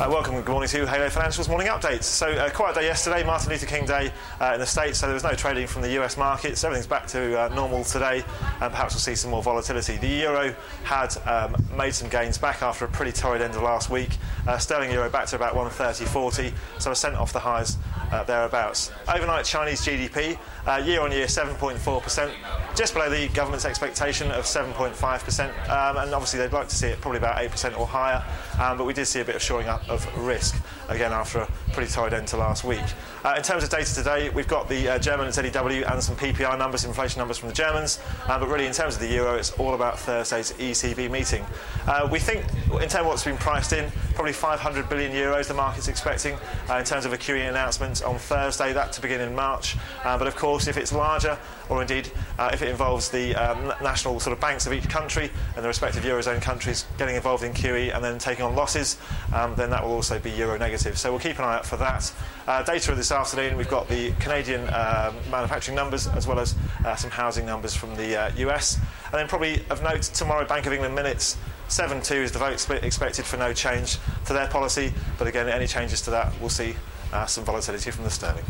Uh, welcome and good morning to Halo Financial's morning updates. So, uh, quiet day yesterday, Martin Luther King Day uh, in the States, so there was no trading from the US markets. Everything's back to uh, normal today, and perhaps we'll see some more volatility. The euro had um, made some gains back after a pretty torrid end of last week. Uh, sterling euro back to about 130.40, so a cent off the highs uh, thereabouts. Overnight Chinese GDP year on year 7.4%, just below the government's expectation of 7.5%, um, and obviously they'd like to see it probably about 8% or higher, um, but we did see a bit of shoring up of risk again after a pretty tight end to last week. Uh, in terms of data today, we've got the uh, German ZEW and some PPI numbers, inflation numbers from the Germans, uh, but really in terms of the euro, it's all about Thursday's ECB meeting. Uh, we think, in terms of what's been priced in, probably 500 billion euros the market's expecting uh, in terms of a QE announcement on Thursday, that to begin in March. Uh, but of course, if it's larger, or indeed if it involves the um, national sort of banks of each country and the respective eurozone countries getting involved in QE and then taking on losses, um, then that will also be euro negative. So we'll keep an eye out for that. Uh, data this afternoon, we've got the Canadian uh, manufacturing numbers as well as uh, some housing numbers from the US. Uh, and then probably of note, tomorrow Bank of England minutes. 7-2 is the vote split expected for no change to their policy. But again, any changes to that, we'll see uh, some volatility from the sterling.